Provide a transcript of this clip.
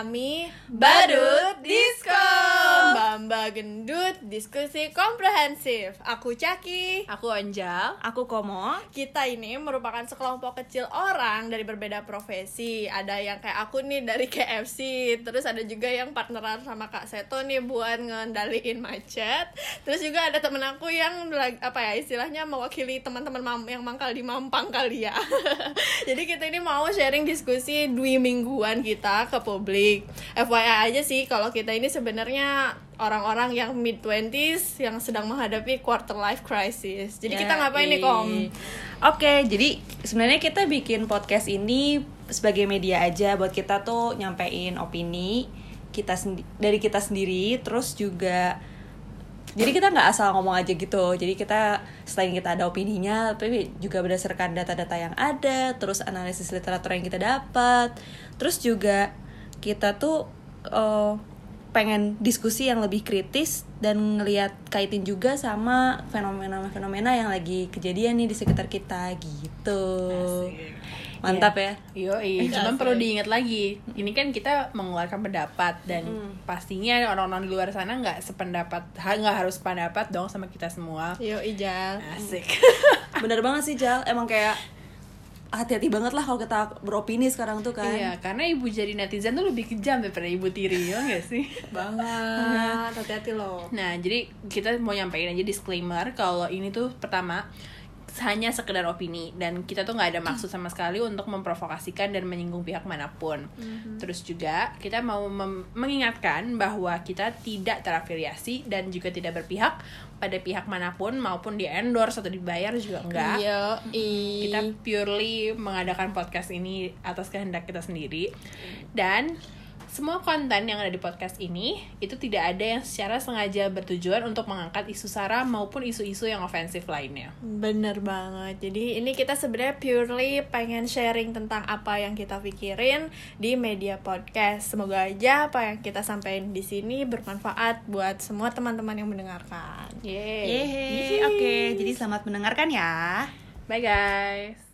kami Badut Disco. Gendut Diskusi Komprehensif. Aku Caki. Aku Anjal. Aku Komo. Kita ini merupakan sekelompok kecil orang dari berbeda profesi. Ada yang kayak aku nih dari KFC Terus ada juga yang partneran sama Kak Seto nih buat ngendaliin macet Terus juga ada temen aku yang apa ya istilahnya mewakili teman-teman yang mangkal di Mampang kali ya. Jadi kita ini mau sharing diskusi dua mingguan kita ke publik. FYI aja sih kalau kita ini sebenarnya orang-orang yang mid 20s yang sedang menghadapi quarter life crisis Jadi kita ngapain nih Kom? Oke, jadi sebenarnya kita bikin podcast ini sebagai media aja buat kita tuh nyampein opini kita sendi- dari kita sendiri, terus juga jadi kita nggak asal ngomong aja gitu. Jadi kita selain kita ada opininya, tapi juga berdasarkan data-data yang ada, terus analisis literatur yang kita dapat, terus juga kita tuh eh, pengen diskusi yang lebih kritis dan ngelihat kaitin juga sama fenomena-fenomena yang lagi kejadian nih di sekitar kita gitu. Mantap ya. Yoi, cuman perlu diingat lagi, ini kan kita mengeluarkan pendapat dan pastinya orang-orang di luar sana nggak sependapat, nggak harus pendapat dong sama kita semua. Yo Ijal Asik. Bener banget sih Jal, emang kayak hati-hati banget lah kalau kita beropini sekarang tuh kan. Iya, karena ibu jadi netizen tuh lebih kejam daripada ibu tiri, ya nggak sih? Banget, hati-hati loh Nah, jadi kita mau nyampein aja disclaimer kalau ini tuh pertama hanya sekedar opini. Dan kita tuh nggak ada maksud sama sekali untuk memprovokasikan dan menyinggung pihak mana pun. Terus juga kita mau mengingatkan bahwa kita tidak terafiliasi dan juga tidak berpihak pada pihak mana pun maupun di endorse atau dibayar juga enggak. Yo Kita purely mengadakan podcast ini atas kehendak kita sendiri. Dan semua konten yang ada di podcast ini itu tidak ada yang secara sengaja bertujuan untuk mengangkat isu sara maupun isu-isu yang ofensif lainnya. Bener banget. Jadi ini kita sebenarnya purely pengen sharing tentang apa yang kita pikirin di media podcast. Semoga aja apa yang kita sampaikan di sini bermanfaat buat semua teman-teman yang mendengarkan. Yeay. Yeay, oke. Jadi selamat mendengarkan ya. Bye guys.